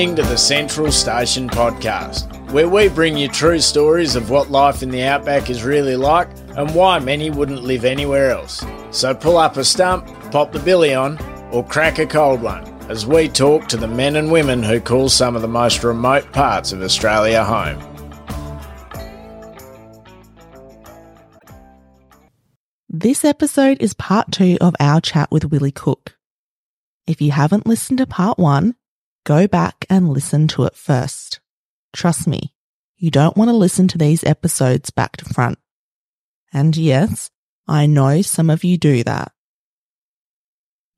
listening to the Central Station podcast, where we bring you true stories of what life in the outback is really like and why many wouldn't live anywhere else. So pull up a stump, pop the billy on, or crack a cold one as we talk to the men and women who call some of the most remote parts of Australia home. This episode is part two of our chat with Willie Cook. If you haven't listened to part one, go back and listen to it first. Trust me, you don't want to listen to these episodes back to front. And yes, I know some of you do that.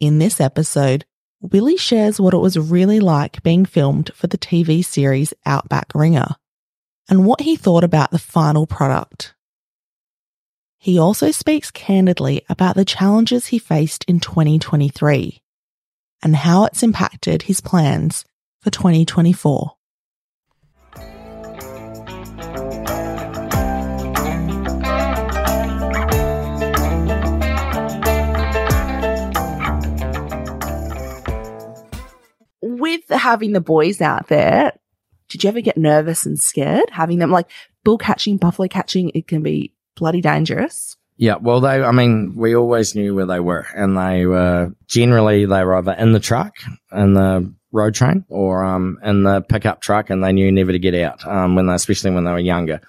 In this episode, Willie shares what it was really like being filmed for the TV series Outback Ringer and what he thought about the final product. He also speaks candidly about the challenges he faced in 2023 and how it's impacted his plans for 2024. With having the boys out there, did you ever get nervous and scared having them like bull catching, buffalo catching? It can be bloody dangerous. Yeah, well, they, I mean, we always knew where they were, and they were generally they were either in the truck in the road train or um in the pickup truck, and they knew never to get out um when they, especially when they were younger.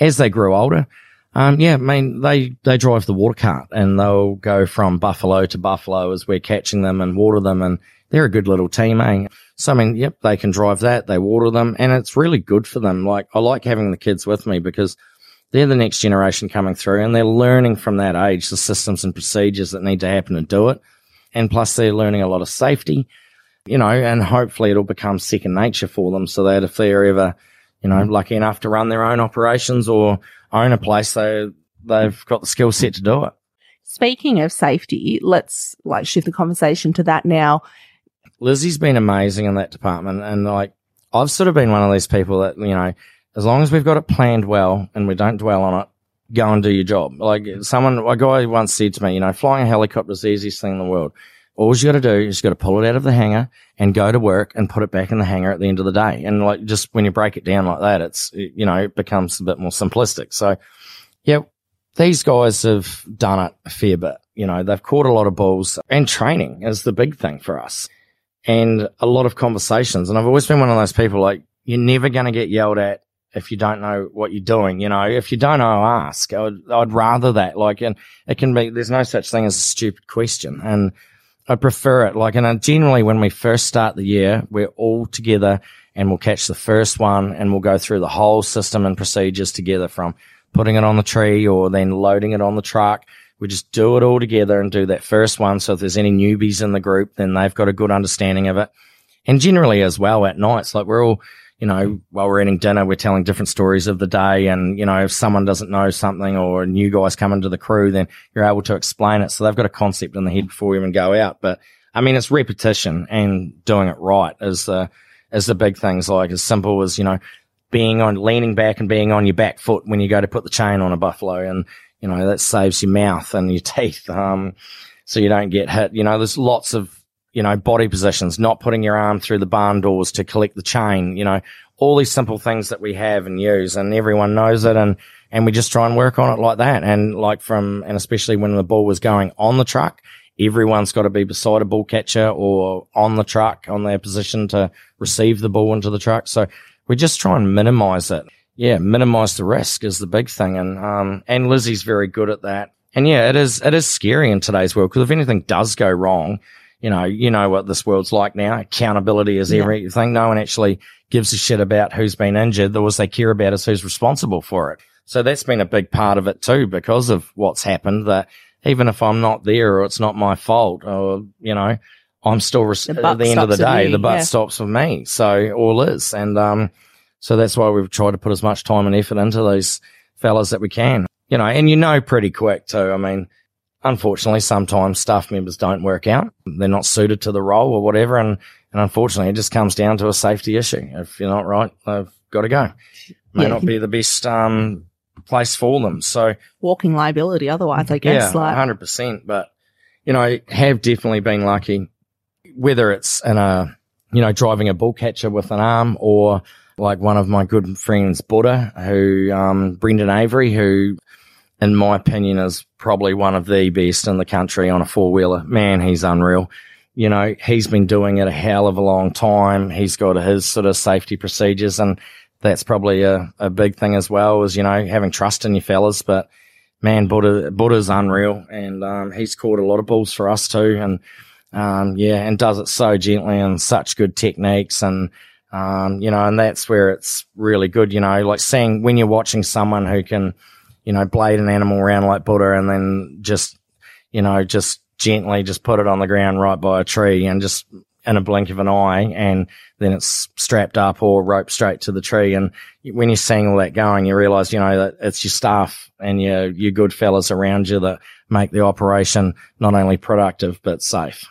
As they grew older, um yeah, I mean they they drive the water cart and they'll go from buffalo to buffalo as we're catching them and water them, and they're a good little team, eh? So I mean, yep, they can drive that, they water them, and it's really good for them. Like I like having the kids with me because they're the next generation coming through and they're learning from that age the systems and procedures that need to happen to do it. And plus they're learning a lot of safety, you know, and hopefully it'll become second nature for them so that if they're ever, you know, mm-hmm. lucky enough to run their own operations or own a place, they, they've got the skill set to do it. Speaking of safety, let's like shift the conversation to that now. Lizzie's been amazing in that department. And like, I've sort of been one of these people that, you know, as long as we've got it planned well and we don't dwell on it, go and do your job. Like someone, a guy once said to me, you know, flying a helicopter is the easiest thing in the world. All you got to do is got to pull it out of the hangar and go to work and put it back in the hangar at the end of the day. And like just when you break it down like that, it's, you know, it becomes a bit more simplistic. So yeah, these guys have done it a fair bit. You know, they've caught a lot of balls and training is the big thing for us and a lot of conversations. And I've always been one of those people like, you're never going to get yelled at if you don't know what you're doing. You know, if you don't know, ask. I would, I'd rather that. Like, and it can be, there's no such thing as a stupid question. And I prefer it. Like, and generally when we first start the year, we're all together and we'll catch the first one and we'll go through the whole system and procedures together from putting it on the tree or then loading it on the truck. We just do it all together and do that first one. So if there's any newbies in the group, then they've got a good understanding of it. And generally as well at nights, like we're all, you know, while we're eating dinner, we're telling different stories of the day. And, you know, if someone doesn't know something or new guys come into the crew, then you're able to explain it. So they've got a concept in the head before we even go out. But I mean, it's repetition and doing it right is the, is the big things like as simple as, you know, being on, leaning back and being on your back foot when you go to put the chain on a buffalo. And, you know, that saves your mouth and your teeth. Um, so you don't get hit. You know, there's lots of you know, body positions, not putting your arm through the barn doors to collect the chain, you know, all these simple things that we have and use and everyone knows it and, and we just try and work on it like that. And like from, and especially when the ball was going on the truck, everyone's got to be beside a ball catcher or on the truck on their position to receive the ball into the truck. So we just try and minimize it. Yeah, minimize the risk is the big thing. And, um, and Lizzie's very good at that. And yeah, it is, it is scary in today's world because if anything does go wrong, you know, you know what this world's like now. Accountability is yeah. everything. No one actually gives a shit about who's been injured. All they care about is who's responsible for it. So that's been a big part of it too, because of what's happened that even if I'm not there or it's not my fault or, you know, I'm still, res- at the end of the day, the butt yeah. stops with me. So all is. And, um, so that's why we've tried to put as much time and effort into these fellas that we can, you know, and you know pretty quick too. I mean, unfortunately, sometimes staff members don't work out. They're not suited to the role or whatever. And, and unfortunately, it just comes down to a safety issue. If you're not right, they've got to go. May yeah. not be the best, um, place for them. So walking liability otherwise, I guess. Yeah, like hundred percent. But, you know, I have definitely been lucky, whether it's in a, you know, driving a bull catcher with an arm or like one of my good friends, Buddha, who, um, Brendan Avery, who in my opinion is probably one of the best in the country on a four wheeler. Man, he's unreal. You know, he's been doing it a hell of a long time. He's got his sort of safety procedures and that's probably a, a big thing as well is, you know, having trust in your fellas. But man, Buddha, Buddha's unreal and, um, he's caught a lot of bulls for us too. And, um, yeah, and does it so gently and such good techniques and, um, you know, and that's where it's really good, you know, like seeing when you're watching someone who can, you know, blade an animal around like Buddha and then just, you know, just gently just put it on the ground right by a tree and just in a blink of an eye and then it's strapped up or roped straight to the tree. And when you're seeing all that going, you realize, you know, that it's your staff and your, your good fellas around you that make the operation not only productive, but safe.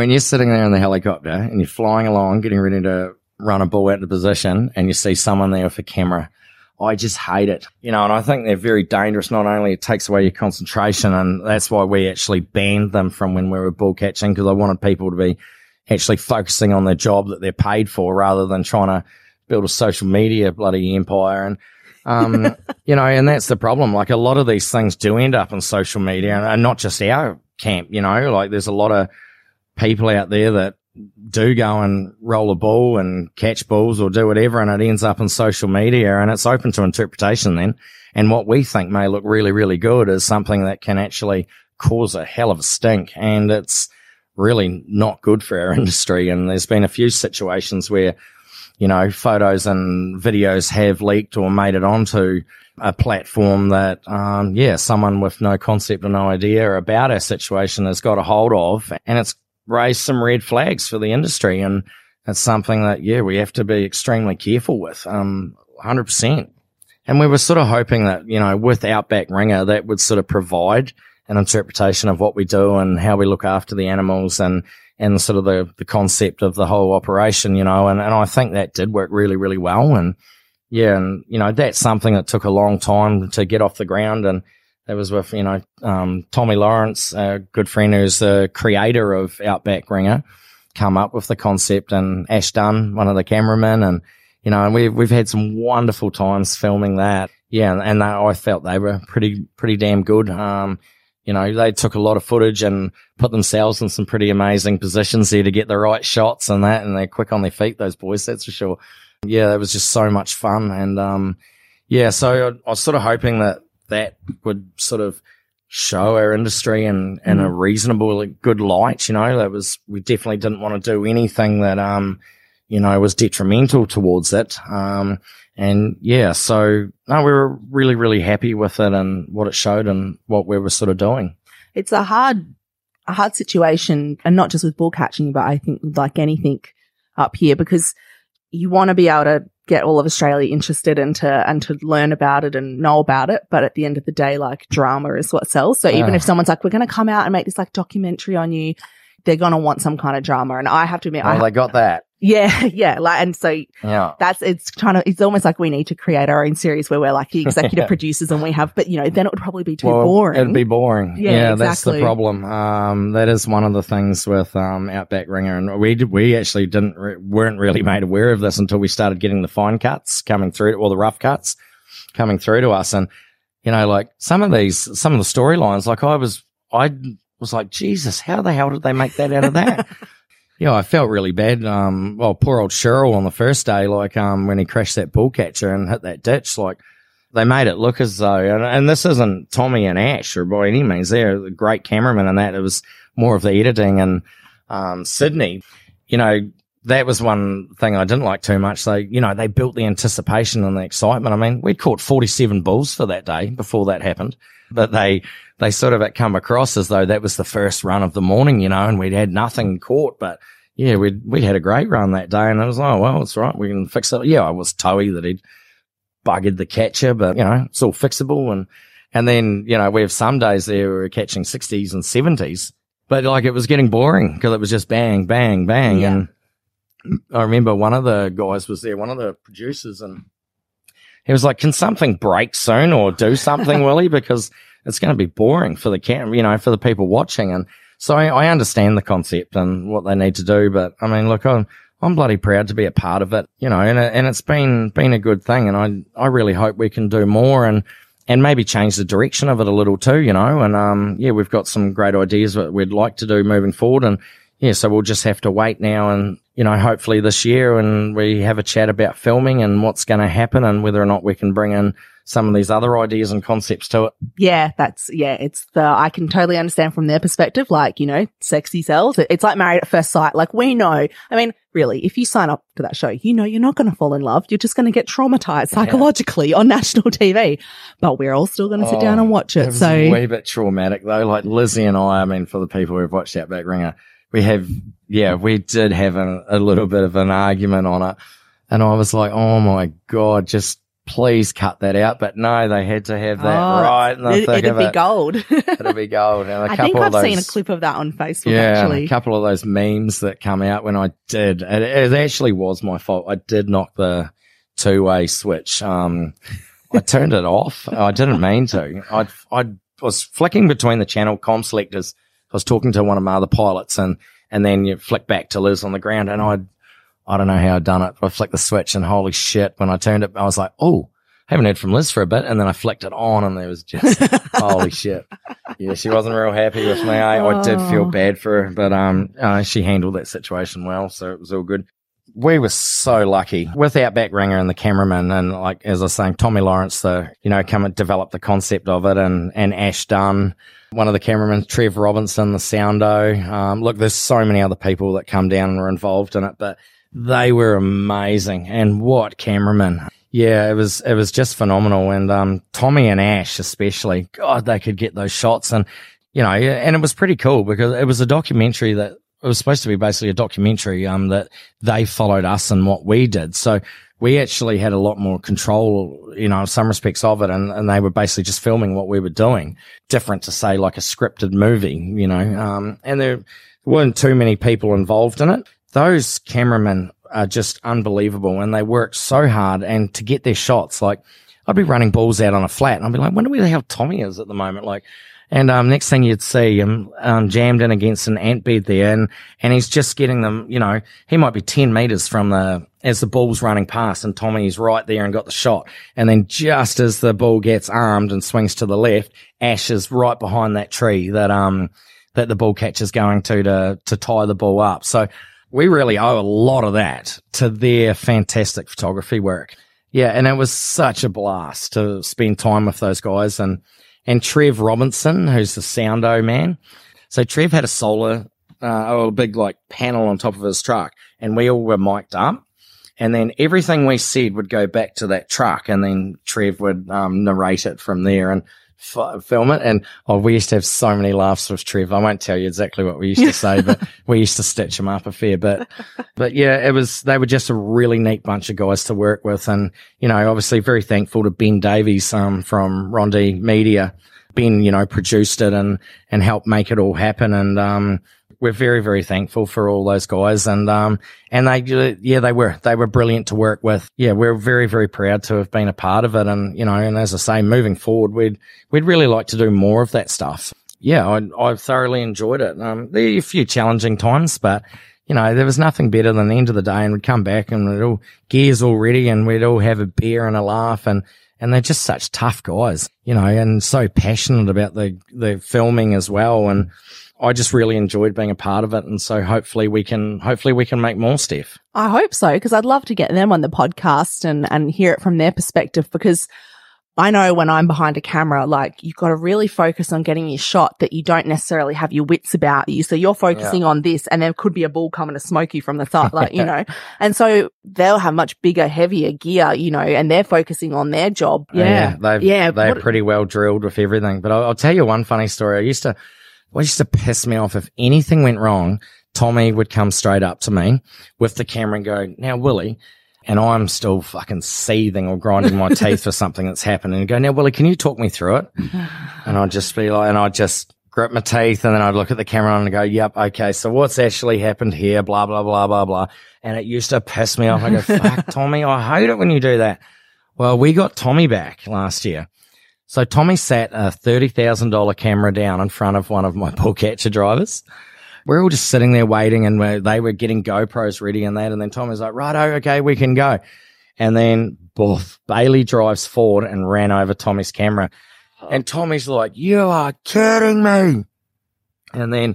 When you're sitting there in the helicopter and you're flying along, getting ready to run a ball out of position, and you see someone there with a camera, I just hate it. You know, and I think they're very dangerous. Not only it takes away your concentration, and that's why we actually banned them from when we were bull catching because I wanted people to be actually focusing on their job that they're paid for rather than trying to build a social media bloody empire. And, um, you know, and that's the problem. Like a lot of these things do end up in social media and not just our camp, you know, like there's a lot of people out there that do go and roll a ball and catch balls or do whatever and it ends up in social media and it's open to interpretation then. And what we think may look really, really good is something that can actually cause a hell of a stink. And it's really not good for our industry. And there's been a few situations where, you know, photos and videos have leaked or made it onto a platform that, um, yeah, someone with no concept or no idea about our situation has got a hold of and it's raised some red flags for the industry. And it's something that, yeah, we have to be extremely careful with. Um, 100%. And we were sort of hoping that, you know, with Outback Ringer, that would sort of provide an interpretation of what we do and how we look after the animals and, and sort of the, the concept of the whole operation, you know, and, and I think that did work really, really well. And yeah, and, you know, that's something that took a long time to get off the ground. And, that was with, you know, um, Tommy Lawrence, a good friend who's the creator of Outback Ringer, come up with the concept and Ash Dunn, one of the cameramen. And, you know, and we've, we've had some wonderful times filming that. Yeah. And, they, I felt they were pretty, pretty damn good. Um, you know, they took a lot of footage and put themselves in some pretty amazing positions there to get the right shots and that. And they're quick on their feet, those boys, that's for sure. Yeah, it was just so much fun. And, um, yeah, so I, I was sort of hoping that that would sort of show our industry in, in a mm-hmm. reasonable, good light. You know, that was, we definitely didn't want to do anything that, um, you know, was detrimental towards it. Um, and yeah, so no, we were really, really happy with it and what it showed and what we were sort of doing. It's a hard, a hard situation and not just with bull catching, but I think like anything up here because you want to be able to get all of Australia interested and to, and to learn about it and know about it. But at the end of the day, like drama is what sells. So even if someone's like, we're going to come out and make this like documentary on you, they're going to want some kind of drama. And I have to admit, oh, I they got that. Yeah, yeah. Like, and so yeah. that's it's kind of it's almost like we need to create our own series where we're like the executive producers and we have, but you know, then it would probably be too well, boring. It'd be boring. Yeah, yeah exactly. that's the problem. Um, that is one of the things with um Outback Ringer, and we did, we actually didn't re- weren't really made aware of this until we started getting the fine cuts coming through, or the rough cuts coming through to us, and you know, like some of these, some of the storylines, like I was, I was like, Jesus, how the hell did they make that out of that? Yeah, I felt really bad. Um, well, poor old Cheryl on the first day, like, um, when he crashed that bull catcher and hit that ditch, like, they made it look as though, and, and this isn't Tommy and Ash or by any means, they're a great cameramen and that. It was more of the editing and, um, Sydney, you know, that was one thing I didn't like too much. They, you know, they built the anticipation and the excitement. I mean, we'd caught 47 bulls for that day before that happened, but they, they sort of come across as though that was the first run of the morning, you know, and we'd had nothing caught, but yeah, we we had a great run that day, and I was like, oh, well, it's right, we can fix it. Yeah, I was toey that he'd buggered the catcher, but you know, it's all fixable. And and then you know, we have some days there we were catching sixties and seventies, but like it was getting boring because it was just bang, bang, bang, yeah. and I remember one of the guys was there, one of the producers, and he was like, "Can something break soon or do something, Willie? Because it's going to be boring for the cam, you know, for the people watching." And so I, I understand the concept and what they need to do, but I mean, look, I'm I'm bloody proud to be a part of it, you know, and and it's been been a good thing, and I I really hope we can do more and and maybe change the direction of it a little too, you know. And um, yeah, we've got some great ideas that we'd like to do moving forward, and yeah, so we'll just have to wait now and, you know, hopefully this year and we have a chat about filming and what's going to happen and whether or not we can bring in some of these other ideas and concepts to it. Yeah, that's, yeah, it's the, I can totally understand from their perspective, like, you know, sexy sells. It's like married at first sight. Like we know, I mean, really, if you sign up to that show, you know, you're not going to fall in love. You're just going to get traumatized psychologically yeah. on national TV, but we're all still going to sit oh, down and watch it. it so a wee bit traumatic though. Like Lizzie and I, I mean, for the people who've watched Outback Ringer, we have, yeah, we did have a, a little bit of an argument on it. And I was like, oh my God, just please cut that out. But no, they had to have that oh, right. it, it'll be it. gold. it'll be gold. And a I couple think I've those, seen a clip of that on Facebook. Yeah, actually. a couple of those memes that come out when I did. It, it actually was my fault. I did knock the two way switch. Um, I turned it off. I didn't mean to. I I was flicking between the channel com selectors I was talking to one of my other pilots and, and then you flick back to Liz on the ground and I, I don't know how I'd done it, but I flicked the switch and holy shit, when I turned it, I was like, oh, haven't heard from Liz for a bit. And then I flicked it on and there was just, holy shit. Yeah, she wasn't real happy with me. I, I did feel oh. bad for her, but, um, uh, she handled that situation well. So it was all good we were so lucky with Outback Ringer and the cameraman and like as I was saying, Tommy Lawrence, the you know, come and develop the concept of it and and Ash Dunn, one of the cameramen, Trev Robinson, the soundo. Um, look, there's so many other people that come down and were involved in it, but they were amazing. And what cameramen. Yeah, it was it was just phenomenal. And um, Tommy and Ash especially, God, they could get those shots and you know, and it was pretty cool because it was a documentary that it was supposed to be basically a documentary um, that they followed us and what we did. So we actually had a lot more control, you know, in some respects of it. And, and they were basically just filming what we were doing, different to say like a scripted movie, you know. Um, and there weren't too many people involved in it. Those cameramen are just unbelievable and they work so hard and to get their shots, like I'd be running balls out on a flat and I'd be like, wonder where the hell Tommy is at the moment. Like, and um, next thing you'd see him um, jammed in against an ant bed there, and and he's just getting them. You know, he might be ten meters from the as the ball's running past, and Tommy's right there and got the shot. And then just as the ball gets armed and swings to the left, Ash is right behind that tree that um that the ball catcher's going to to to tie the ball up. So we really owe a lot of that to their fantastic photography work. Yeah, and it was such a blast to spend time with those guys and and Trev Robinson, who's the soundo man. So Trev had a solar, uh, a big like panel on top of his truck and we all were mic'd up. And then everything we said would go back to that truck and then Trev would, um, narrate it from there. And f- film it. And oh, we used to have so many laughs with Trev. I won't tell you exactly what we used to say, but we used to stitch him up a fair bit. But yeah, it was, they were just a really neat bunch of guys to work with. And, you know, obviously very thankful to Ben Davies, um, from Rondi Media. Ben, you know, produced it and, and helped make it all happen. And, um, we're very, very thankful for all those guys. And, um, and they, yeah, they were, they were brilliant to work with. Yeah, we're very, very proud to have been a part of it. And, you know, and as I say, moving forward, we'd, we'd really like to do more of that stuff. Yeah, I, I thoroughly enjoyed it. Um, there are a few challenging times, but, you know, there was nothing better than the end of the day and we'd come back and we'd all gears all ready and we'd all have a beer and a laugh and, and they're just such tough guys, you know, and so passionate about the, the filming as well. And, I just really enjoyed being a part of it. And so hopefully we can, hopefully we can make more stuff. I hope so, because I'd love to get them on the podcast and, and hear it from their perspective because I know when I'm behind a camera, like you've got to really focus on getting your shot that you don't necessarily have your wits about you. So you're focusing yeah. on this and there could be a ball coming to smoke you from the side, like, you know, and so they'll have much bigger, heavier gear, you know, and they're focusing on their job. Yeah. yeah they've, yeah. They're what, pretty well drilled with everything. But I'll, I'll tell you one funny story. I used to, what used to piss me off if anything went wrong, Tommy would come straight up to me with the camera and go, now Willie, and I'm still fucking seething or grinding my teeth for something that's happened and go, now Willie, can you talk me through it? And I'd just be like, and I'd just grit my teeth and then I'd look at the camera and go, yep, okay, so what's actually happened here? Blah, blah, blah, blah, blah. And it used to piss me off. I go, fuck, Tommy, I hate it when you do that. Well, we got Tommy back last year. So Tommy sat a $30,000 camera down in front of one of my bull catcher drivers. We're all just sitting there waiting and we're, they were getting GoPros ready and that. And then Tommy's like, right, okay, we can go. And then boof, Bailey drives forward and ran over Tommy's camera. And Tommy's like, you are kidding me. And then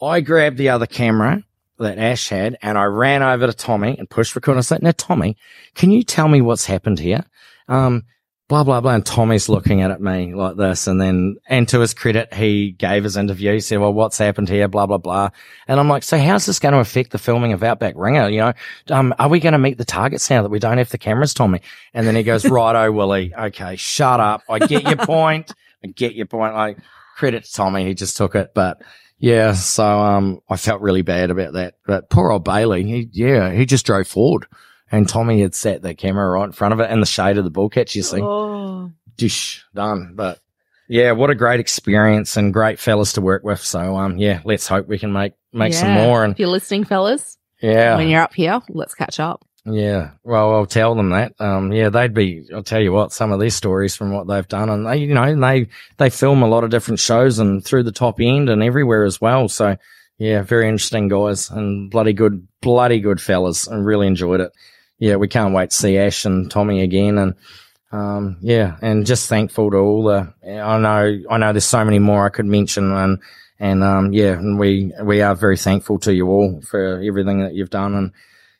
I grabbed the other camera that Ash had and I ran over to Tommy and pushed record. I said, now Tommy, can you tell me what's happened here? Um, blah, blah, blah. And Tommy's looking at me like this. And then, and to his credit, he gave his interview. He said, well, what's happened here? Blah, blah, blah. And I'm like, so how's this going to affect the filming of Outback Ringer? You know, um, are we going to meet the targets now that we don't have the cameras, Tommy? And then he goes, righto, Willie. Okay, shut up. I get your point. I get your point. Like, credit to Tommy. He just took it. But yeah, so, um, I felt really bad about that. But poor old Bailey, he, yeah, he just drove forward. And Tommy had set the camera right in front of it in the shade of the bull catch, you see. Oh. Dish, done. But yeah, what a great experience and great fellas to work with. So um yeah, let's hope we can make make some more and If you're listening, fellas, yeah. when you're up here, let's catch up. Yeah. Well, I'll tell them that. Um, yeah, they'd be, I'll tell you what, some of these stories from what they've done and they, you know, they, they film a lot of different shows and through the top end and everywhere as well. So yeah, very interesting guys and bloody good, bloody good fellas. I really enjoyed it. Yeah. We can't wait to see Ash and Tommy again. And, um, yeah, and just thankful to all the, I know, I know there's so many more I could mention and, and, um, yeah, and we, we are very thankful to you all for everything that you've done and,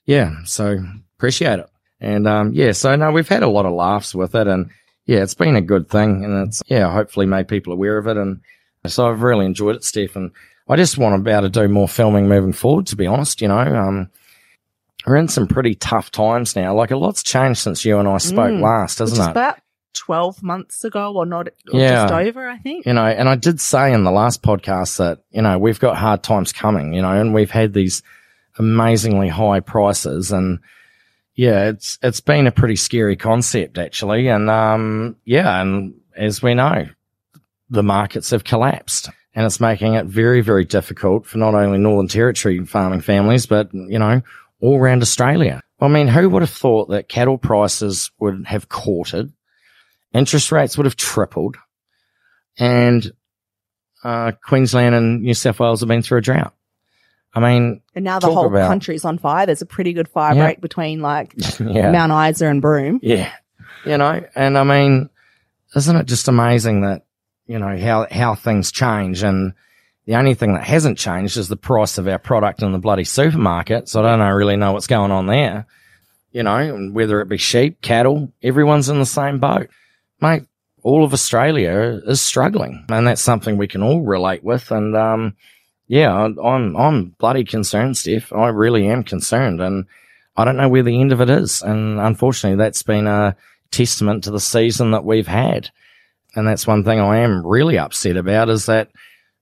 yeah, so appreciate it. And um, yeah, so no, we've had a lot of laughs with it, and yeah, it's been a good thing, and it's yeah, hopefully made people aware of it, and so I've really enjoyed it, Steph, and I just want to be able to do more filming moving forward. To be honest, you know, um, we're in some pretty tough times now. Like a lot's changed since you and I spoke Mm, last, hasn't is it? about 12 months ago or not, or Yeah. just over, I think. you know, and I did say in the last podcast that, you know, we've got hard times coming, you know, and we've had these amazingly high prices and yeah, it's, it's been a pretty scary concept actually. And, um, yeah. And as we know, the markets have collapsed and it's making it very, very difficult for not only Northern Territory farming families, but, you know, all around Australia. I mean, who would have thought that cattle prices would have quartered? Interest rates would have tripled and uh, Queensland and New South Wales have been through a drought. I mean, And now the whole about- country's on fire. There's a pretty good fire Yeah. break between like yeah, Mount Isa and Broome. yeah, you know, and I mean, isn't it just amazing that you know how how things change and the only thing that hasn't changed is the price of our product in the bloody supermarket. So I don't know, really know what's going on there. You know, whether it be sheep, cattle, everyone's in the same boat, mate. All of Australia is struggling, and that's something we can all relate with. And um, yeah, I'm I'm bloody concerned, Steph. I really am concerned, and I don't know where the end of it is. And unfortunately, that's been a testament to the season that we've had. And that's one thing I am really upset about is that,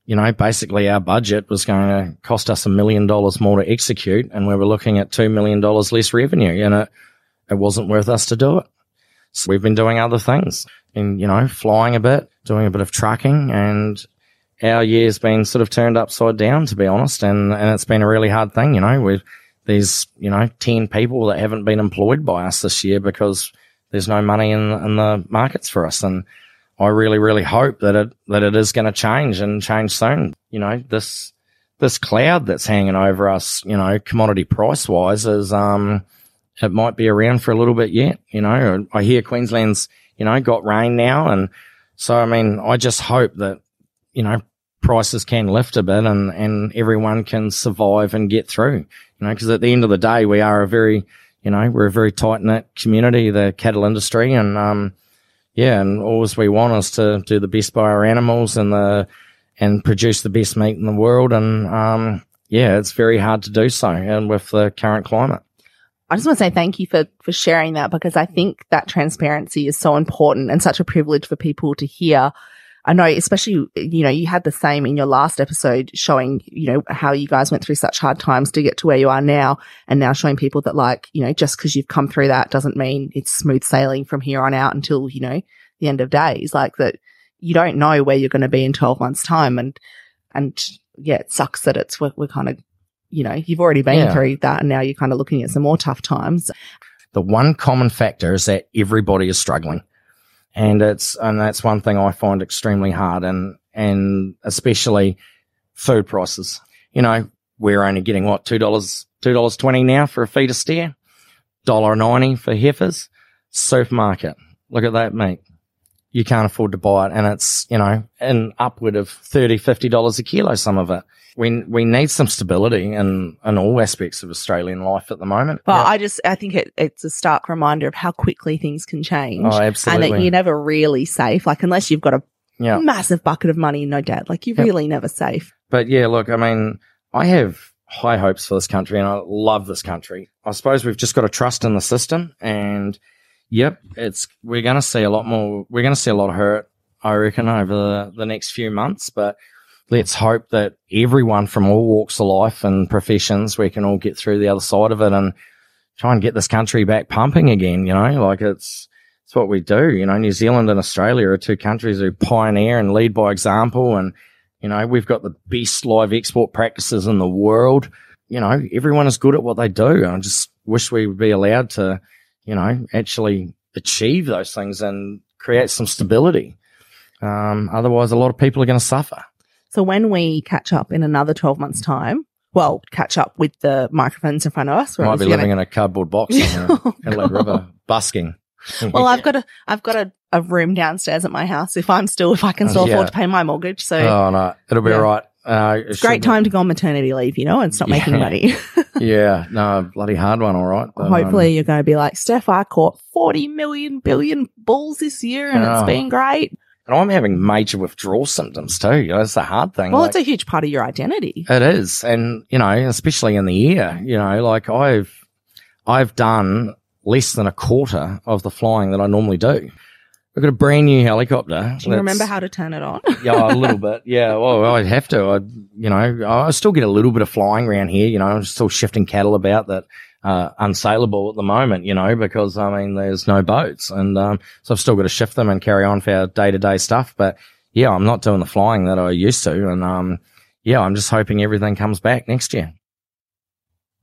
you know, basically our budget was going to cost us a million dollars more to execute, and we were looking at two million dollars less revenue, and it it wasn't worth us to do it. So we've been doing other things, and you know, flying a bit, doing a bit of trucking, and our year's been sort of turned upside down, to be honest, and and it's been a really hard thing. You know, with there's you know ten people that haven't been employed by us this year because there's no money in in the markets for us, and I really really hope that it that it is going to change and change soon. You know, this this cloud that's hanging over us, you know, commodity price wise, is um, it might be around for a little bit yet. You know, I hear Queensland's you know got rain now, and so I mean, I just hope that you know prices can lift a bit and and everyone can survive and get through. You know, because at the end of the day, we are a very you know we're a very tight knit community, the cattle industry, and um, yeah, and all we want is to do the best by our animals and the and produce the best meat in the world. And um, yeah, it's very hard to do so, and with the current climate. I just want to say thank you for, for sharing that because I think that transparency is so important and such a privilege for people to hear. I know, especially, you know, you had the same in your last episode showing, you know, how you guys went through such hard times to get to where you are now and now showing people that like, you know, just because you've come through that doesn't mean it's smooth sailing from here on out until, you know, the end of days. Like that, you don't know where you're going to be in 12 months time. And, and yeah, it sucks that it's, we're, we're kind of, you know, you've already been Yeah. through that and now you're kind of looking at some more tough times. the one common factor is that everybody is struggling. And it's, and that's one thing I find extremely hard and, and especially food prices. You know, we're only getting what, $2, $2.20 now for a feeder steer, $1.90 for heifers, supermarket. Look at that, mate. You can't afford to buy it. And it's, you know, an upward of $30, $50 a kilo, some of it. We, we need some stability in, in all aspects of Australian life at the moment. But Yeah. I just, I think it, it's a stark reminder of how quickly things can change. Oh, absolutely. And that you're never really safe. Like, unless you've got a yeah. massive bucket of money and no debt, like you're really never safe. But yeah, look, I mean, I have high hopes for this country and I love this country. I suppose we've just got to trust in the system and yep, it's, we're going to see a lot more, we're going to see a lot of hurt, I reckon, over the, the next few months, but let's hope that everyone from all walks of life and professions, we can all get through the other side of it and try and get this country back pumping again, you know, like it's, it's what we do. You know, New Zealand and Australia are two countries who pioneer and lead by example and you know, we've got the best live export practices in the world. You know, everyone is good at what they do. I just wish we would be allowed to, you know, actually achieve those things and create some stability. Um, otherwise, a lot of people are going to suffer. So when we catch up in another 12 months time, well, catch up with the microphones in front of us. Might be living gonna- in a cardboard box in the Oh, Adelaide River, busking. Well, I've got a, I've got a, a room downstairs at my house if I'm still, if I can still Yeah. afford to pay my mortgage. So Oh no, it'll be Yeah. all right. Uh, it it's a great time to go on maternity leave, you know, and stop making money. Yeah, no, bloody hard one. All right. But, um, Hopefully you're going to be like, Steph, I caught 40 million billion bulls this year and Oh. it's been great. And I'm having major withdrawal symptoms too. You know, that's the hard thing. Well, Like- it's a huge part of your identity. It is, and you know, especially in the air, you know, like I've I've done less than a quarter of the flying that I normally do. We've got a brand new helicopter. Do you remember how to turn it on? yeah, a little bit. Yeah, well, I'd have to. I, you know, I still get a little bit of flying around here. You know, I'm still shifting cattle about that uh, unsaleable at the moment. You know, because I mean, there's no boats, and um, so I've still got to shift them and carry on for our day to day stuff. But yeah, I'm not doing the flying that I used to, and um, yeah, I'm just hoping everything comes back next year.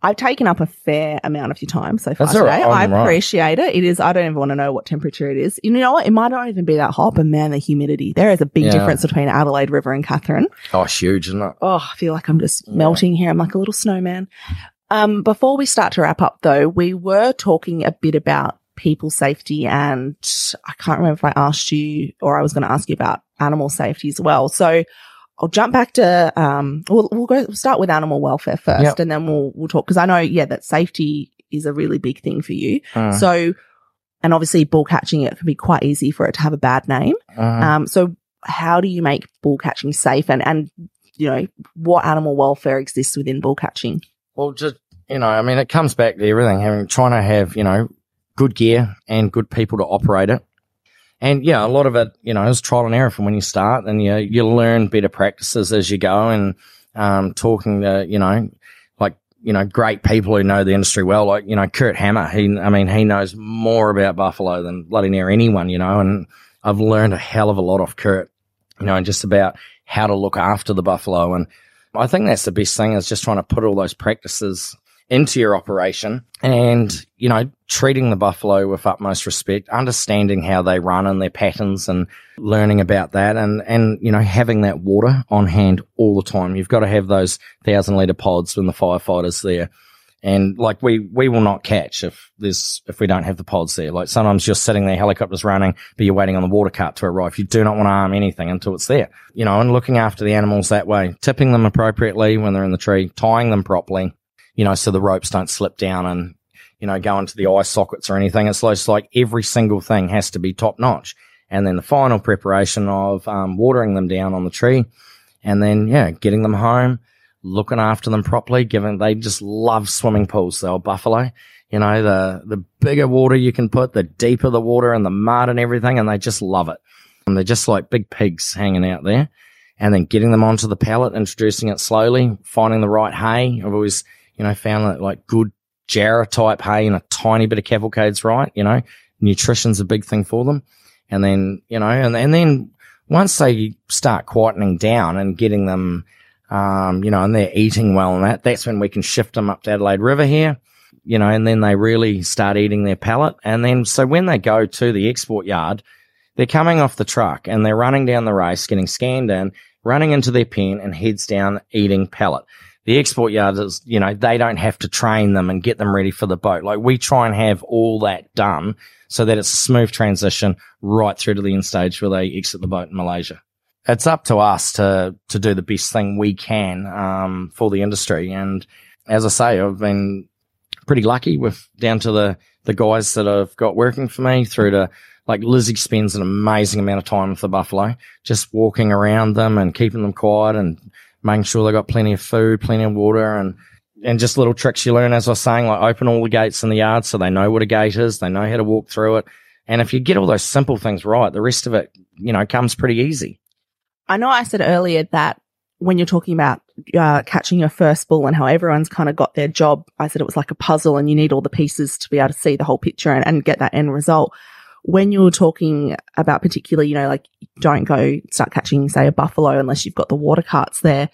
I've taken up a fair amount of your time so far That's today. right. I I'm right. appreciate it. It is, I don't even want to know what temperature it is. You know what? It might not even be that hot, but man, the humidity. There is a big Yeah. difference between Adelaide River and Katherine. Oh, it's huge, isn't it? Oh, I feel like I'm just Yeah. melting here. I'm like a little snowman. Um, before we start to wrap up though, we were talking a bit about people safety and I can't remember if I asked you or I was going to ask you about animal safety as well. So I'll jump back to, um, we'll, we'll go, we'll start with animal welfare first Yep. and then we'll, we'll talk because I know, yeah, that safety is a really big thing for you. Uh, So, and obviously bull catching, it can be quite easy for it to have a bad name. uh, Um, so how do you make bull catching safe and, and, you know, what animal welfare exists within bull catching? Well, just you know, I mean, it comes back to everything. Having trying to have you know good gear and good people to operate it, and yeah, a lot of it you know is trial and error from when you start, and you you learn better practices as you go, and um, talking to you know like you know great people who know the industry well, like you know Kurt Hammer. He, I mean, he knows more about buffalo than bloody near anyone, you know, and I've learned a hell of a lot off Kurt, you know, and just about how to look after the buffalo and. I think that's the best thing is just trying to put all those practices into your operation and, you know, treating the buffalo with utmost respect, understanding how they run and their patterns and learning about that and, and, you know, having that water on hand all the time. You've got to have those thousand litre pods when the firefighter's there. And like we, we will not catch if there's, if we don't have the pods there. Like sometimes you're sitting there, helicopters running, but you're waiting on the water cart to arrive. You do not want to arm anything until it's there, you know, and looking after the animals that way, tipping them appropriately when they're in the tree, tying them properly, you know, so the ropes don't slip down and, you know, go into the eye sockets or anything. It's just like every single thing has to be top notch. And then the final preparation of, um, watering them down on the tree and then, yeah, getting them home, looking after them properly, given they just love swimming pools, the old buffalo. You know, the, the bigger water you can put, the deeper the water and the mud and everything, and they just love it. And they're just like big pigs hanging out there. And then getting them onto the pallet, introducing it slowly, finding the right hay. I've always, you know, found that like good Jarra type hay and a tiny bit of cavalcade's right, you know, nutrition's a big thing for them. And then, you know, and, and then once they start quietening down and getting them, um, you know, and they're eating well and that, that's when we can shift them up to Adelaide River here, you know, and then they really start eating their pellet. And then, so when they go to the export yard, they're coming off the truck and they're running down the race, getting scanned in, running into their pen and heads down eating pellet. The export yard is, you know, they don't have to train them and get them ready for the boat. Like we try and have all that done so that it's a smooth transition right through to the end stage where they exit the boat in Malaysia. It's up to us to, to do the best thing we can, um, for the industry. And as I say, I've been pretty lucky with down to the, the guys that I've got working for me through to like Lizzie spends an amazing amount of time with the buffalo, just walking around them and keeping them quiet and making sure they got plenty of food, plenty of water and and just little tricks you learn, as I was saying, like open all the gates in the yard so they know what a gate is, they know how to walk through it. And if you get all those simple things right, the rest of it, you know, comes pretty easy. I know I said earlier that when you're talking about uh, catching your first bull and how everyone's kind of got their job, I said it was like a puzzle and you need all the pieces to be able to see the whole picture and, and get that end result when you're talking about particularly, you know, like don't go start catching, say, a buffalo unless you've got the water carts there.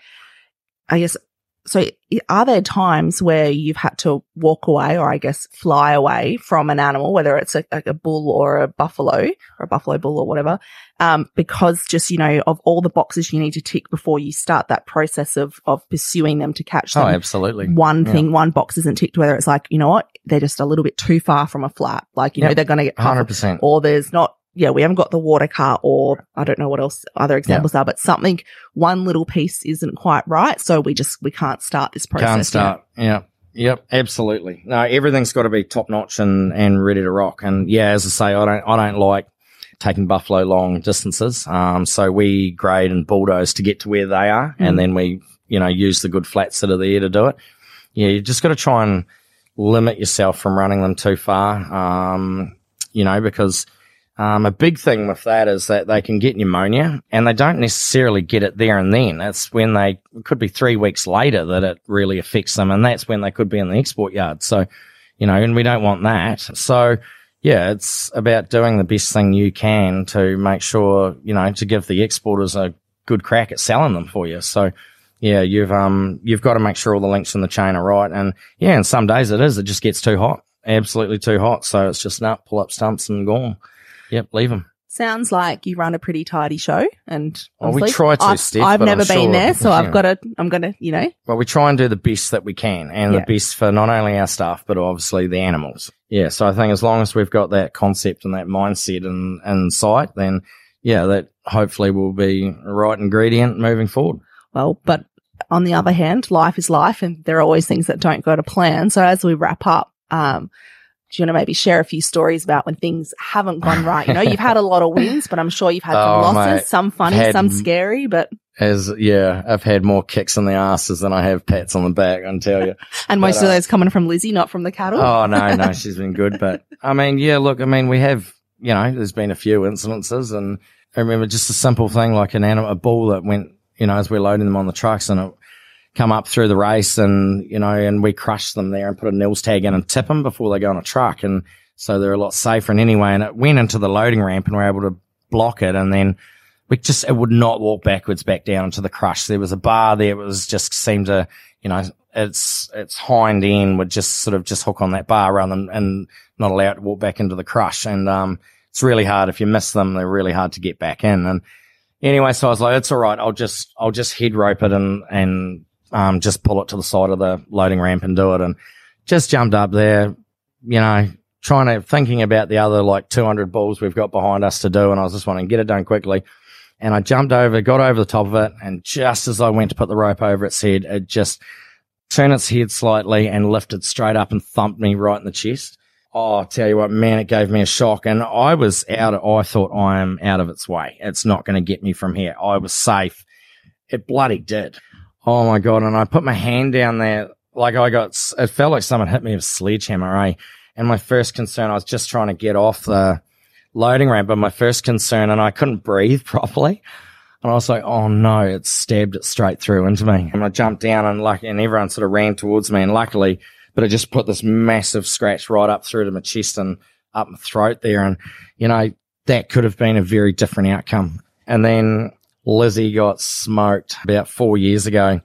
I guess so are there times where you've had to walk away or I guess fly away from an animal, whether it's a, a bull or a buffalo or a buffalo bull or whatever, um, because just, you know, of all the boxes you need to tick before you start that process of, of pursuing them to catch them. Oh, absolutely. One thing, one box isn't ticked, whether it's like, you know what, they're just a little bit too far from a flat. Like, you yep. know, they're going to get 100%. Or there's not yeah, we haven't got the water car or I don't know what else other examples yeah. are, but something, one little piece isn't quite right. So we just, we can't start this process. Can't start. Yet. Yeah. Yep. Absolutely. No, everything's got to be top notch and, and ready to rock. And yeah, as I say, I don't, I don't like taking buffalo long distances. Um, so we grade and bulldoze to get to where they are. Mm. And then we, you know, use the good flats that are there to do it. Yeah. You just got to try and limit yourself from running them too far. Um, you know, because, um, a big thing with that is that they can get pneumonia and they don't necessarily get it there and then. It's when they, could be three weeks later that it really affects them. And that's when they could be in the export yard. So, you know, and we don't want that. So, yeah, it's about doing the best thing you can to make sure, you know, to give the exporters a good crack at selling them for you. So, yeah, you've, um, you've got to make sure all the links in the chain are right. And yeah, and some days it is, it just gets too hot, absolutely too hot. So it's just nut, pull up stumps and gone. Yep, leave them. Sounds like you run a pretty tidy show, and well, we try to. I've, Steph, I've never I'm been sure, there, so I've got to. I'm gonna, you know. Well, we try and do the best that we can, and Yeah. the best for not only our staff but obviously the animals. Yeah, so I think as long as we've got that concept and that mindset and in sight, then yeah, that hopefully will be the right ingredient moving forward. Well, but on the other hand, life is life, and there are always things that don't go to plan. So as we wrap up, um, do you want to maybe share a few stories about when things haven't gone right? You know, you've had a lot of wins, but I'm sure you've had some Oh, losses, mate. some funny, Had- some scary, but, As yeah, I've had more kicks in the asses than I have pats on the back. I can tell you. and most But, of uh, those coming from Lizzie, not from the cattle. Oh no, no, she's been good. But I mean, yeah, look, I mean, we have, you know, there's been a few incidences, and I remember just a simple thing like an animal, a bull that went, you know, as we're loading them on the trucks, and it come up through the race, and you know, and we crushed them there and put a NLIS tag in and tip them before they go on a truck, and so they're a lot safer. And anyway, and it went into the loading ramp, and we are able to block it, and then. We just, it would not walk backwards back down into the crush. There was a bar there. It was just seemed to, you know, its, its hind end would just sort of just hook on that bar rather than, and not allow it to walk back into the crush. And, um, it's really hard. If you miss them, they're really hard to get back in. And anyway, so I was like, it's all right. I'll just, I'll just head rope it and, and, um, just pull it to the side of the loading ramp and do it. And just jumped up there, you know, trying to, thinking about the other like 200 balls we've got behind us to do. And I was just wanting to get it done quickly. And I jumped over, got over the top of it. And just as I went to put the rope over its head, it just turned its head slightly and lifted straight up and thumped me right in the chest. Oh, I tell you what, man, it gave me a shock. And I was out, of, I thought I am out of its way. It's not going to get me from here. I was safe. It bloody did. Oh my God. And I put my hand down there. Like I got, it felt like someone hit me with a sledgehammer, eh? And my first concern, I was just trying to get off the loading ramp, but my first concern, and I couldn't breathe properly. And I was like, oh no, it stabbed it straight through into me. And I jumped down and like, and everyone sort of ran towards me. And luckily, but it just put this massive scratch right up through to my chest and up my throat there. And, you know, that could have been a very different outcome. And then Lizzie got smoked about four years ago.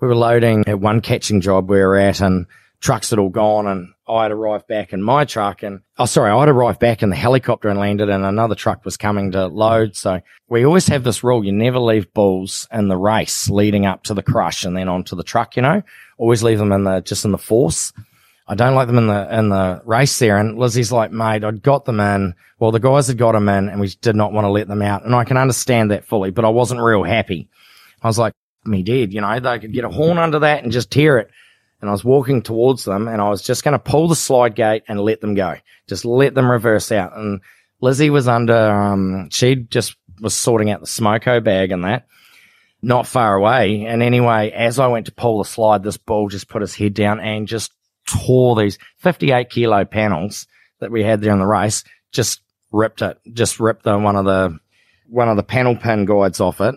We were loading at one catching job we were at and trucks had all gone and I'd arrived back in my truck and, oh, sorry, I'd arrived back in the helicopter and landed and another truck was coming to load. So we always have this rule. You never leave bulls in the race leading up to the crush and then onto the truck, you know, always leave them in the, just in the force. I don't like them in the, in the race there. And Lizzie's like, mate, I'd got them in. Well, the guys had got them in and we did not want to let them out. And I can understand that fully, but I wasn't real happy. I was like, me dead, you know, they could get a horn under that and just tear it and I was walking towards them and I was just going to pull the slide gate and let them go. Just let them reverse out. And Lizzie was under, um, she just was sorting out the smoko bag and that not far away. And anyway, as I went to pull the slide, this bull just put his head down and just tore these 58 kilo panels that we had there in the race, just ripped it, just ripped the, one of the, one of the panel pin guides off it.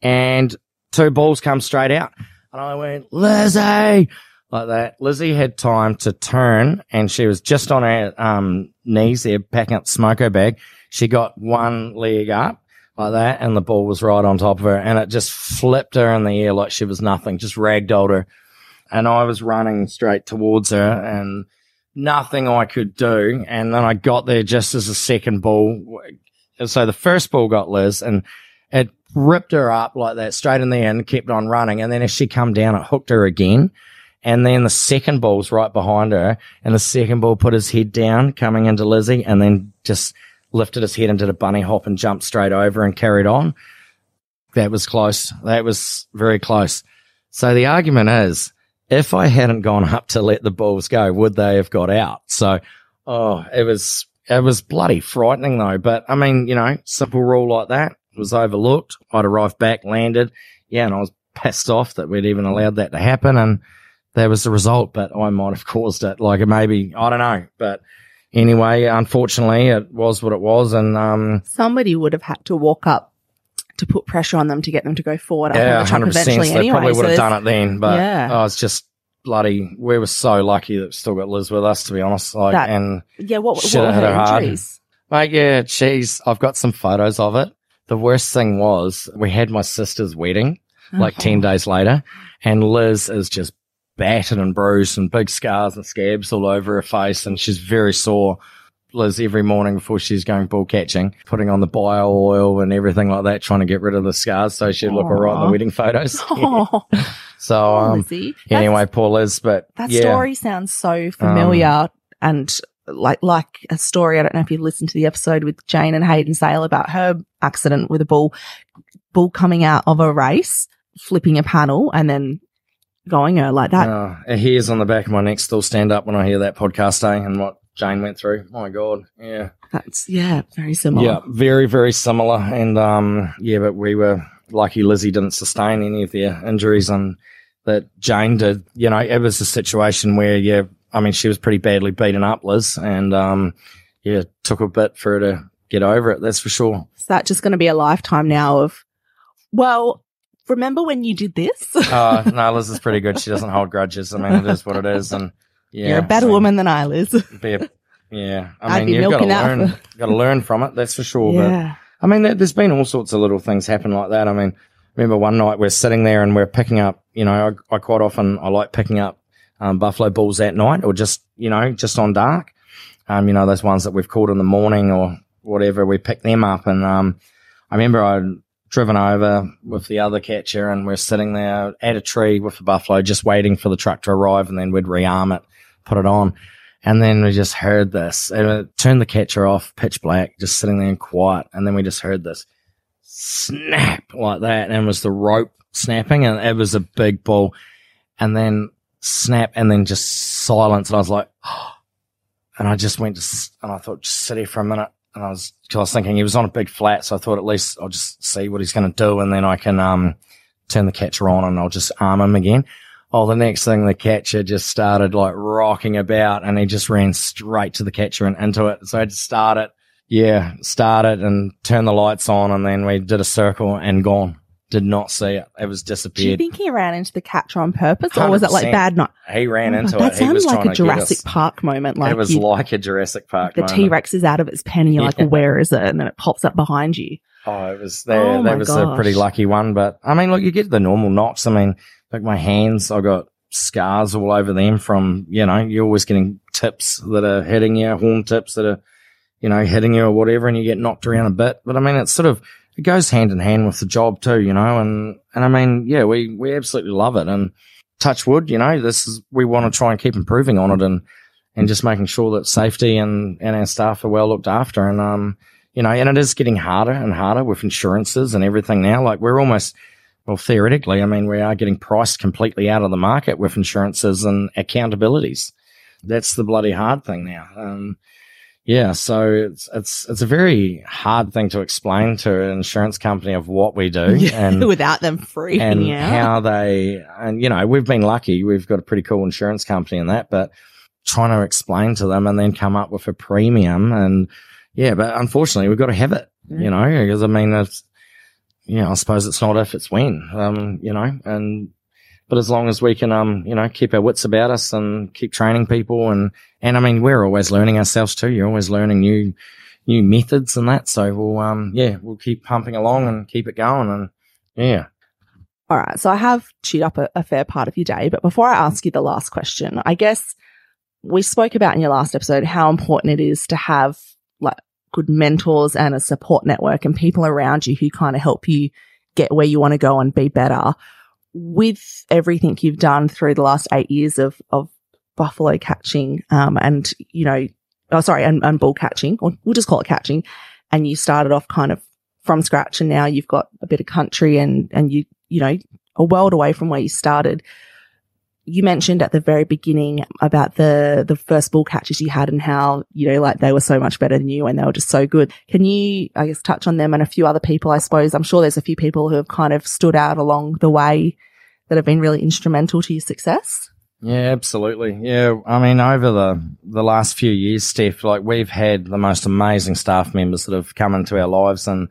And two balls come straight out. And I went, Lizzie, like that. Lizzie had time to turn and she was just on her um, knees there packing up the smoko bag. She got one leg up like that and the ball was right on top of her and it just flipped her in the air like she was nothing, just ragdolled her. And I was running straight towards her and nothing I could do. And then I got there just as the second ball. So the first ball got Liz and it ripped her up like that straight in the end, kept on running. And then as she come down, it hooked her again. And then the second ball's right behind her, and the second ball put his head down coming into Lizzie, and then just lifted his head and did a bunny hop and jumped straight over and carried on. That was close. That was very close. So the argument is, if I hadn't gone up to let the balls go, would they have got out? So, oh, it was, it was bloody frightening though. But I mean, you know, simple rule like that was overlooked. I'd arrived back, landed. Yeah. And I was pissed off that we'd even allowed that to happen. And that was the result, but I might have caused it. Like maybe, I don't know. But anyway, unfortunately, it was what it was. And, um, somebody would have had to walk up to put pressure on them to get them to go forward. Yeah, 100%. Eventually they anyway, probably would so have done it then, but yeah. oh, it's just bloody, we were so lucky that we still got Liz with us, to be honest. Like, that, and yeah, what, what were her, her injuries? Hard. Mate, yeah, she's, I've got some photos of it. The worst thing was we had my sister's wedding like 10 uh-huh. days later and Liz is just battered and bruised and big scars and scabs all over her face. And she's very sore. Liz every morning before she's going bull catching, putting on the bio oil and everything like that, trying to get rid of the scars so she'd look all right in the wedding photos. so, um, anyway, poor Liz, but that yeah. story sounds so familiar um, and like, like a story. I don't know if you've listened to the episode with Jane and Hayden Sale about her accident with a bull, bull coming out of a race, flipping a panel and then going her like that. Uh, hairs on the back of my neck still stand up when I hear that podcast, eh? And what Jane went through. my God. Yeah. That's, yeah, very similar. Yeah, very, very similar. And, um, yeah, but we were lucky Lizzie didn't sustain any of their injuries and that Jane did. You know, it was a situation where, yeah, I mean, she was pretty badly beaten up, Liz, and, um, yeah, took a bit for her to get over it. That's for sure. Is that just going to be a lifetime now of, well, remember when you did this? uh, no, Liz is pretty good. She doesn't hold grudges. I mean, it is what it is. And yeah, you're a better woman than I, Liz. A, yeah. I I'd mean, you've got to learn, got to learn from it. That's for sure. Yeah. But I mean, there's been all sorts of little things happen like that. I mean, remember one night we're sitting there and we're picking up, you know, I, I quite often, I like picking up, um, buffalo bulls at night or just, you know, just on dark. Um, you know, those ones that we've caught in the morning or whatever, we pick them up. And, um, I remember I driven over with the other catcher and we're sitting there at a tree with the buffalo just waiting for the truck to arrive and then we'd rearm it, put it on. And then we just heard this and it turned the catcher off, pitch black, just sitting there and quiet. And then we just heard this snap like that. And it was the rope snapping and it was a big ball. And then snap and then just silence. And I was like, oh. and I just went to, and I thought, just sit here for a minute. And I was, cause I was thinking he was on a big flat. So I thought at least I'll just see what he's going to do. And then I can, um, turn the catcher on and I'll just arm him again. Oh, the next thing the catcher just started like rocking about and he just ran straight to the catcher and into it. So I had to start it. Yeah, start it and turn the lights on and then we did a circle and gone. Did not see it. It was disappeared. Do you think he ran into the catcher on purpose, or was it like bad night? He ran oh, into that it. That sounds like a Jurassic Park moment. Like it was like a Jurassic Park. the T Rex is out of its pen, and you're yeah. like, "Where is it?" And then it pops up behind you. Oh, it was there. Oh, that was a pretty lucky one. But I mean, look, you get the normal knocks. I mean, like my hands, I've got scars all over them from, you know, you're always getting tips that are hitting you, horn tips that are, you know, hitting you or whatever, and you get knocked around a bit. But I mean, it's sort of, it goes hand in hand with the job too, you know, and, and I mean, yeah, we, we absolutely love it. And touch wood, you know, this is, we want to try and keep improving on it and, and just making sure that safety and, and our staff are well looked after. And, um, you know, and it is getting harder and harder with insurances and everything now. Like we're almost, well, theoretically, I mean, we are getting priced completely out of the market with insurances and accountabilities. That's the bloody hard thing now. Um, yeah, so it's it's it's a very hard thing to explain to an insurance company of what we do and without them freaking and out. how they and you know we've been lucky we've got a pretty cool insurance company in that but trying to explain to them and then come up with a premium and yeah but unfortunately we've got to have it you know because i mean it's know i suppose it's not if it's when um you know and but as long as we can um you know keep our wits about us and keep training people and and i mean we're always learning ourselves too. You're always learning new new methods and that. So we'll um yeah we'll keep pumping along and keep it going and yeah. All right. So I have chewed up a, a fair part of your day, but before I ask you the last question, I guess we spoke about in your last episode how important it is to have like good mentors and a support network and people around you who kind of help you get where you want to go and be better. With everything you've done through the last eight years of, of buffalo catching, um, and, you know, oh, sorry, and, and bull catching, or we'll just call it catching. And you started off kind of from scratch and now you've got a bit of country and, and you, you know, a world away from where you started. You mentioned at the very beginning about the, the first ball catches you had and how, you know, like they were so much better than you and they were just so good. Can you, I guess, touch on them and a few other people, I suppose? I'm sure there's a few people who have kind of stood out along the way that have been really instrumental to your success. Yeah, absolutely. Yeah, I mean, over the the last few years, Steph, like we've had the most amazing staff members that have come into our lives, and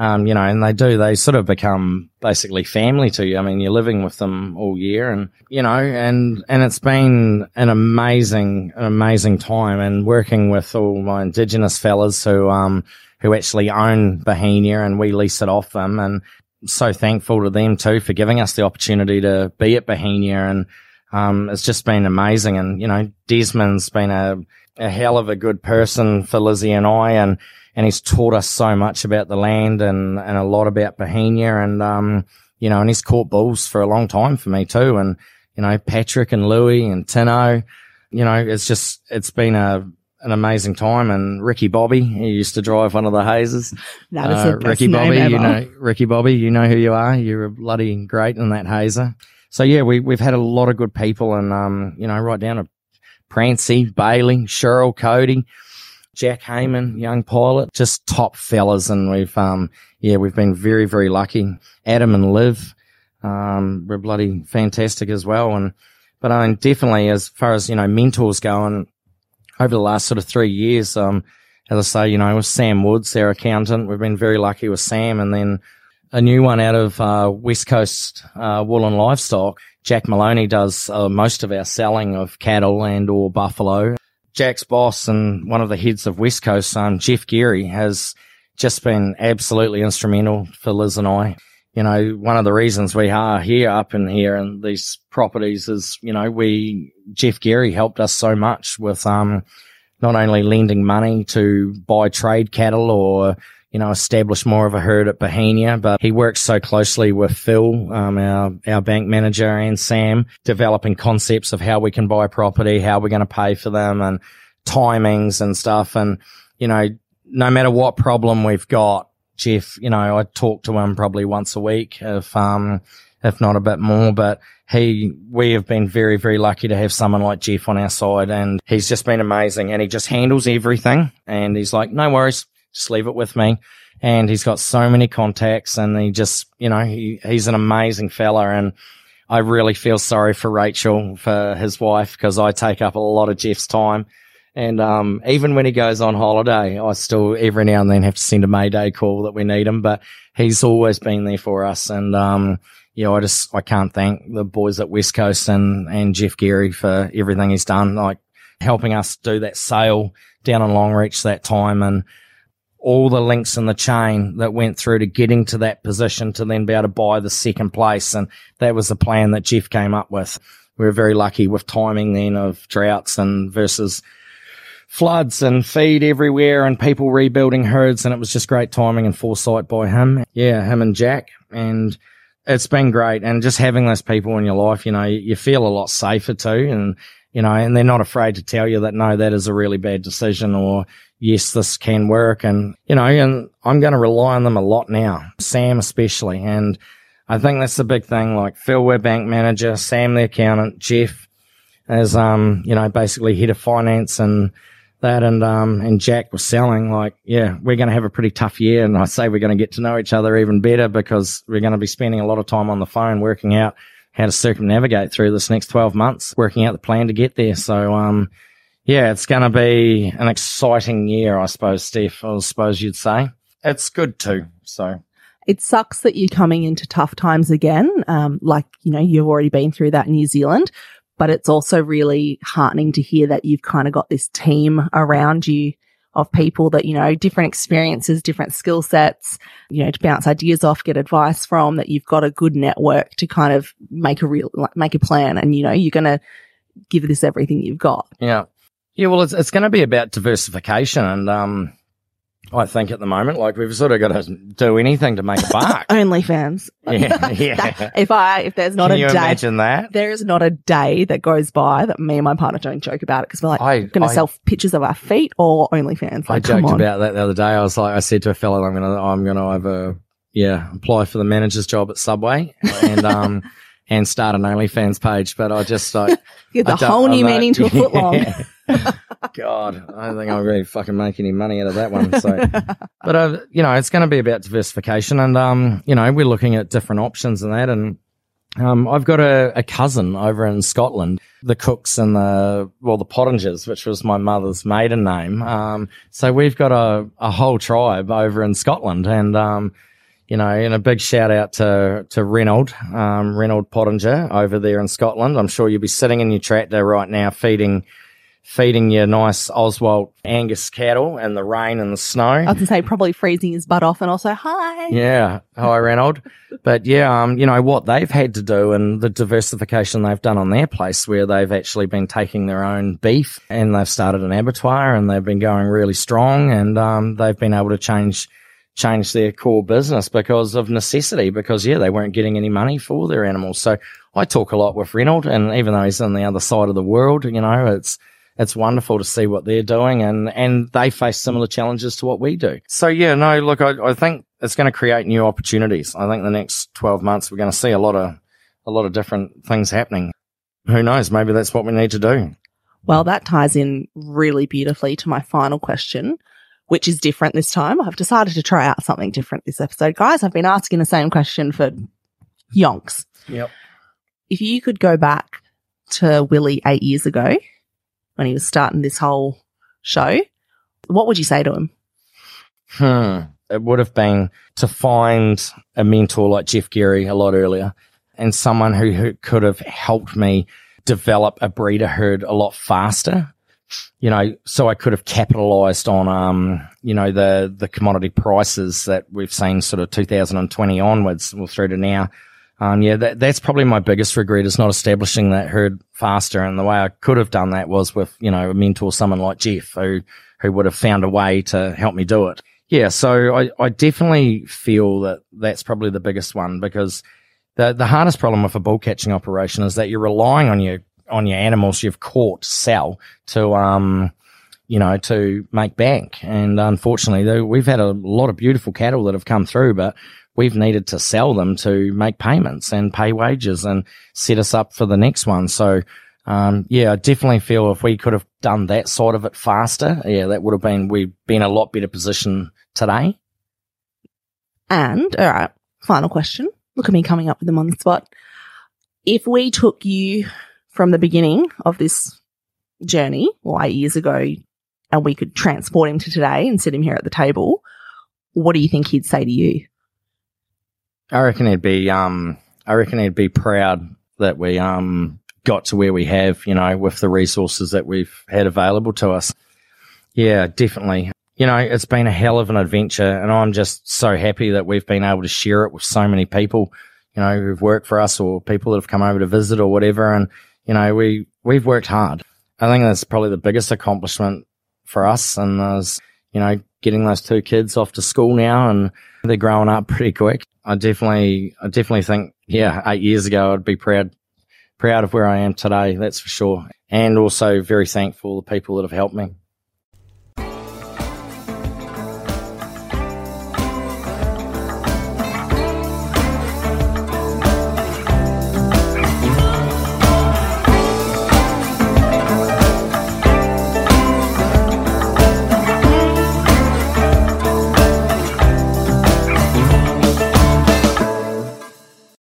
um, you know, and they do, they sort of become basically family to you. I mean, you're living with them all year, and you know, and and it's been an amazing, an amazing time, and working with all my Indigenous fellas who um who actually own Bohemia, and we lease it off them, and so thankful to them too for giving us the opportunity to be at Bohemia and um, it's just been amazing. And, you know, Desmond's been a, a hell of a good person for Lizzie and I. And, and he's taught us so much about the land and, and a lot about Bohemia. And, um, you know, and he's caught bulls for a long time for me too. And, you know, Patrick and Louis and Tino, you know, it's just, it's been a, an amazing time. And Ricky Bobby, he used to drive one of the hazes. That is Uh, the best Ricky name Bobby, ever. you know, Ricky Bobby, you know who you are. You're a bloody great in that hazer. So yeah, we, we've had a lot of good people and, um, you know, right down to Prancy, Bailey, Cheryl, Cody, Jack Heyman, young pilot, just top fellas. And we've, um, yeah, we've been very, very lucky. Adam and Liv, um, we're bloody fantastic as well. And, but I mean, definitely as far as, you know, mentors go and over the last sort of three years, um, as I say, you know, with Sam Woods, their accountant, we've been very lucky with Sam. And then a new one out of uh, West Coast uh, Wool and Livestock. Jack Maloney does uh, most of our selling of cattle and or buffalo. Jack's boss and one of the heads of West Coast, um, Jeff Geary, has just been absolutely instrumental for Liz and I. You know, one of the reasons we are here up in here and these properties is, you know, we, Jeff Geary helped us so much with, um, not only lending money to buy trade cattle or, you know, establish more of a herd at Bohemia, but he works so closely with Phil, um, our, our bank manager and Sam, developing concepts of how we can buy property, how we're going to pay for them and timings and stuff. And, you know, no matter what problem we've got, Jeff, you know, I talk to him probably once a week if, um, if not a bit more, but he, we have been very, very lucky to have someone like Jeff on our side and he's just been amazing and he just handles everything and he's like, no worries, just leave it with me. And he's got so many contacts and he just, you know, he, he's an amazing fella and I really feel sorry for Rachel, for his wife, because I take up a lot of Jeff's time. And um, even when he goes on holiday, I still every now and then have to send a Mayday call that we need him. But he's always been there for us. And um, yeah, I just I can't thank the boys at West Coast and and Jeff Geary for everything he's done, like helping us do that sale down in Longreach that time and all the links in the chain that went through to getting to that position to then be able to buy the second place. And that was the plan that Jeff came up with. We were very lucky with timing then of droughts and versus floods and feed everywhere and people rebuilding herds. And it was just great timing and foresight by him. Yeah, him and Jack. And it's been great. And just having those people in your life, you know, you feel a lot safer too. And, you know, and they're not afraid to tell you that, no, that is a really bad decision or yes, this can work. And, you know, and I'm going to rely on them a lot now, Sam especially. And I think that's the big thing. Like Phil, we're bank manager, Sam, the accountant, Jeff as, um, you know, basically head of finance and, that and um and Jack was selling like yeah we're going to have a pretty tough year and I say we're going to get to know each other even better because we're going to be spending a lot of time on the phone working out how to circumnavigate through this next 12 months working out the plan to get there so um yeah it's going to be an exciting year I suppose Steph I suppose you'd say it's good too so it sucks that you're coming into tough times again um like you know you've already been through that in New Zealand but it's also really heartening to hear that you've kind of got this team around you of people that, you know, different experiences, different skill sets, you know, to bounce ideas off, get advice from, that you've got a good network to kind of make a real, like, make a plan. And, you know, you're going to give this everything you've got. Yeah. Yeah. Well, it's, it's going to be about diversification and, um, I think at the moment, like we've sort of got to do anything to make a buck. OnlyFans. yeah, yeah. if I, if there's not Can a you day, imagine that? there is not a day that goes by that me and my partner don't joke about it because we're like, I- going to sell pictures of our feet or OnlyFans. I Like, come joked on. about that the other day. I was like, I said to a fellow, I'm gonna, I'm gonna either, yeah, apply for the manager's job at Subway and um and start an OnlyFans page. But I just like Give the whole new I'm not- meaning to a foot long. God, I don't think I'll really fucking make any money out of that one. So, but uh, you know, it's going to be about diversification, and um, you know, we're looking at different options and that, and um, I've got a, a cousin over in Scotland, the Cooks and the well, the Pottingers, which was my mother's maiden name. Um, so we've got a a whole tribe over in Scotland, and um, you know, and a big shout out to to Reynold, um, Reynold Pottinger over there in Scotland. I'm sure you'll be sitting in your tractor right now feeding feeding your nice Oswald Angus cattle in the rain and the snow. I was to say probably freezing his butt off and also, hi. Yeah. Hi, Reynold. but yeah, um, you know, what they've had to do and the diversification they've done on their place where they've actually been taking their own beef and they've started an abattoir and they've been going really strong and, um, they've been able to change, change their core business because of necessity because yeah, they weren't getting any money for their animals. So I talk a lot with Reynold and even though he's on the other side of the world, you know, it's, it's wonderful to see what they're doing and, and they face similar challenges to what we do. So yeah, no, look, I, I think it's going to create new opportunities. I think the next 12 months, we're going to see a lot of, a lot of different things happening. Who knows? Maybe that's what we need to do. Well, that ties in really beautifully to my final question, which is different this time. I've decided to try out something different this episode. Guys, I've been asking the same question for yonks. Yep. If you could go back to Willie eight years ago when he was starting this whole show, what would you say to him? Hmm. It would have been to find a mentor like Jeff Geary a lot earlier and someone who, who could have helped me develop a breeder herd a lot faster. You know, so I could have capitalized on, um, you know, the, the commodity prices that we've seen sort of 2020 onwards well, through to now. Um, yeah, that, that's probably my biggest regret is not establishing that herd faster. And the way I could have done that was with, you know, a mentor, someone like Jeff who, who would have found a way to help me do it. Yeah. So I, I definitely feel that that's probably the biggest one because the, the hardest problem with a bull catching operation is that you're relying on your, on your animals you've caught sell to, um, you know, to make bank. And unfortunately, though, we've had a lot of beautiful cattle that have come through, but we've needed to sell them to make payments and pay wages and set us up for the next one. So, um, yeah, I definitely feel if we could have done that side of it faster, yeah, that would have been, we've been a lot better position today. And, all right, final question. Look at me coming up with them on the spot. If we took you from the beginning of this journey, or eight years ago, and we could transport him to today and sit him here at the table, what do you think he'd say to you? I reckon he'd be, um, I reckon he'd be proud that we, um, got to where we have, you know, with the resources that we've had available to us. Yeah, definitely. you know, it's been a hell of an adventure and I'm just so happy that we've been able to share it with so many people, you know, who've worked for us or people that have come over to visit or whatever. And, you know, we, we've worked hard. I think that's probably the biggest accomplishment for us. And there's, you know, getting those two kids off to school now and they're growing up pretty quick. I definitely, I definitely think, yeah, eight years ago, I'd be proud, proud of where I am today. That's for sure. And also very thankful the people that have helped me.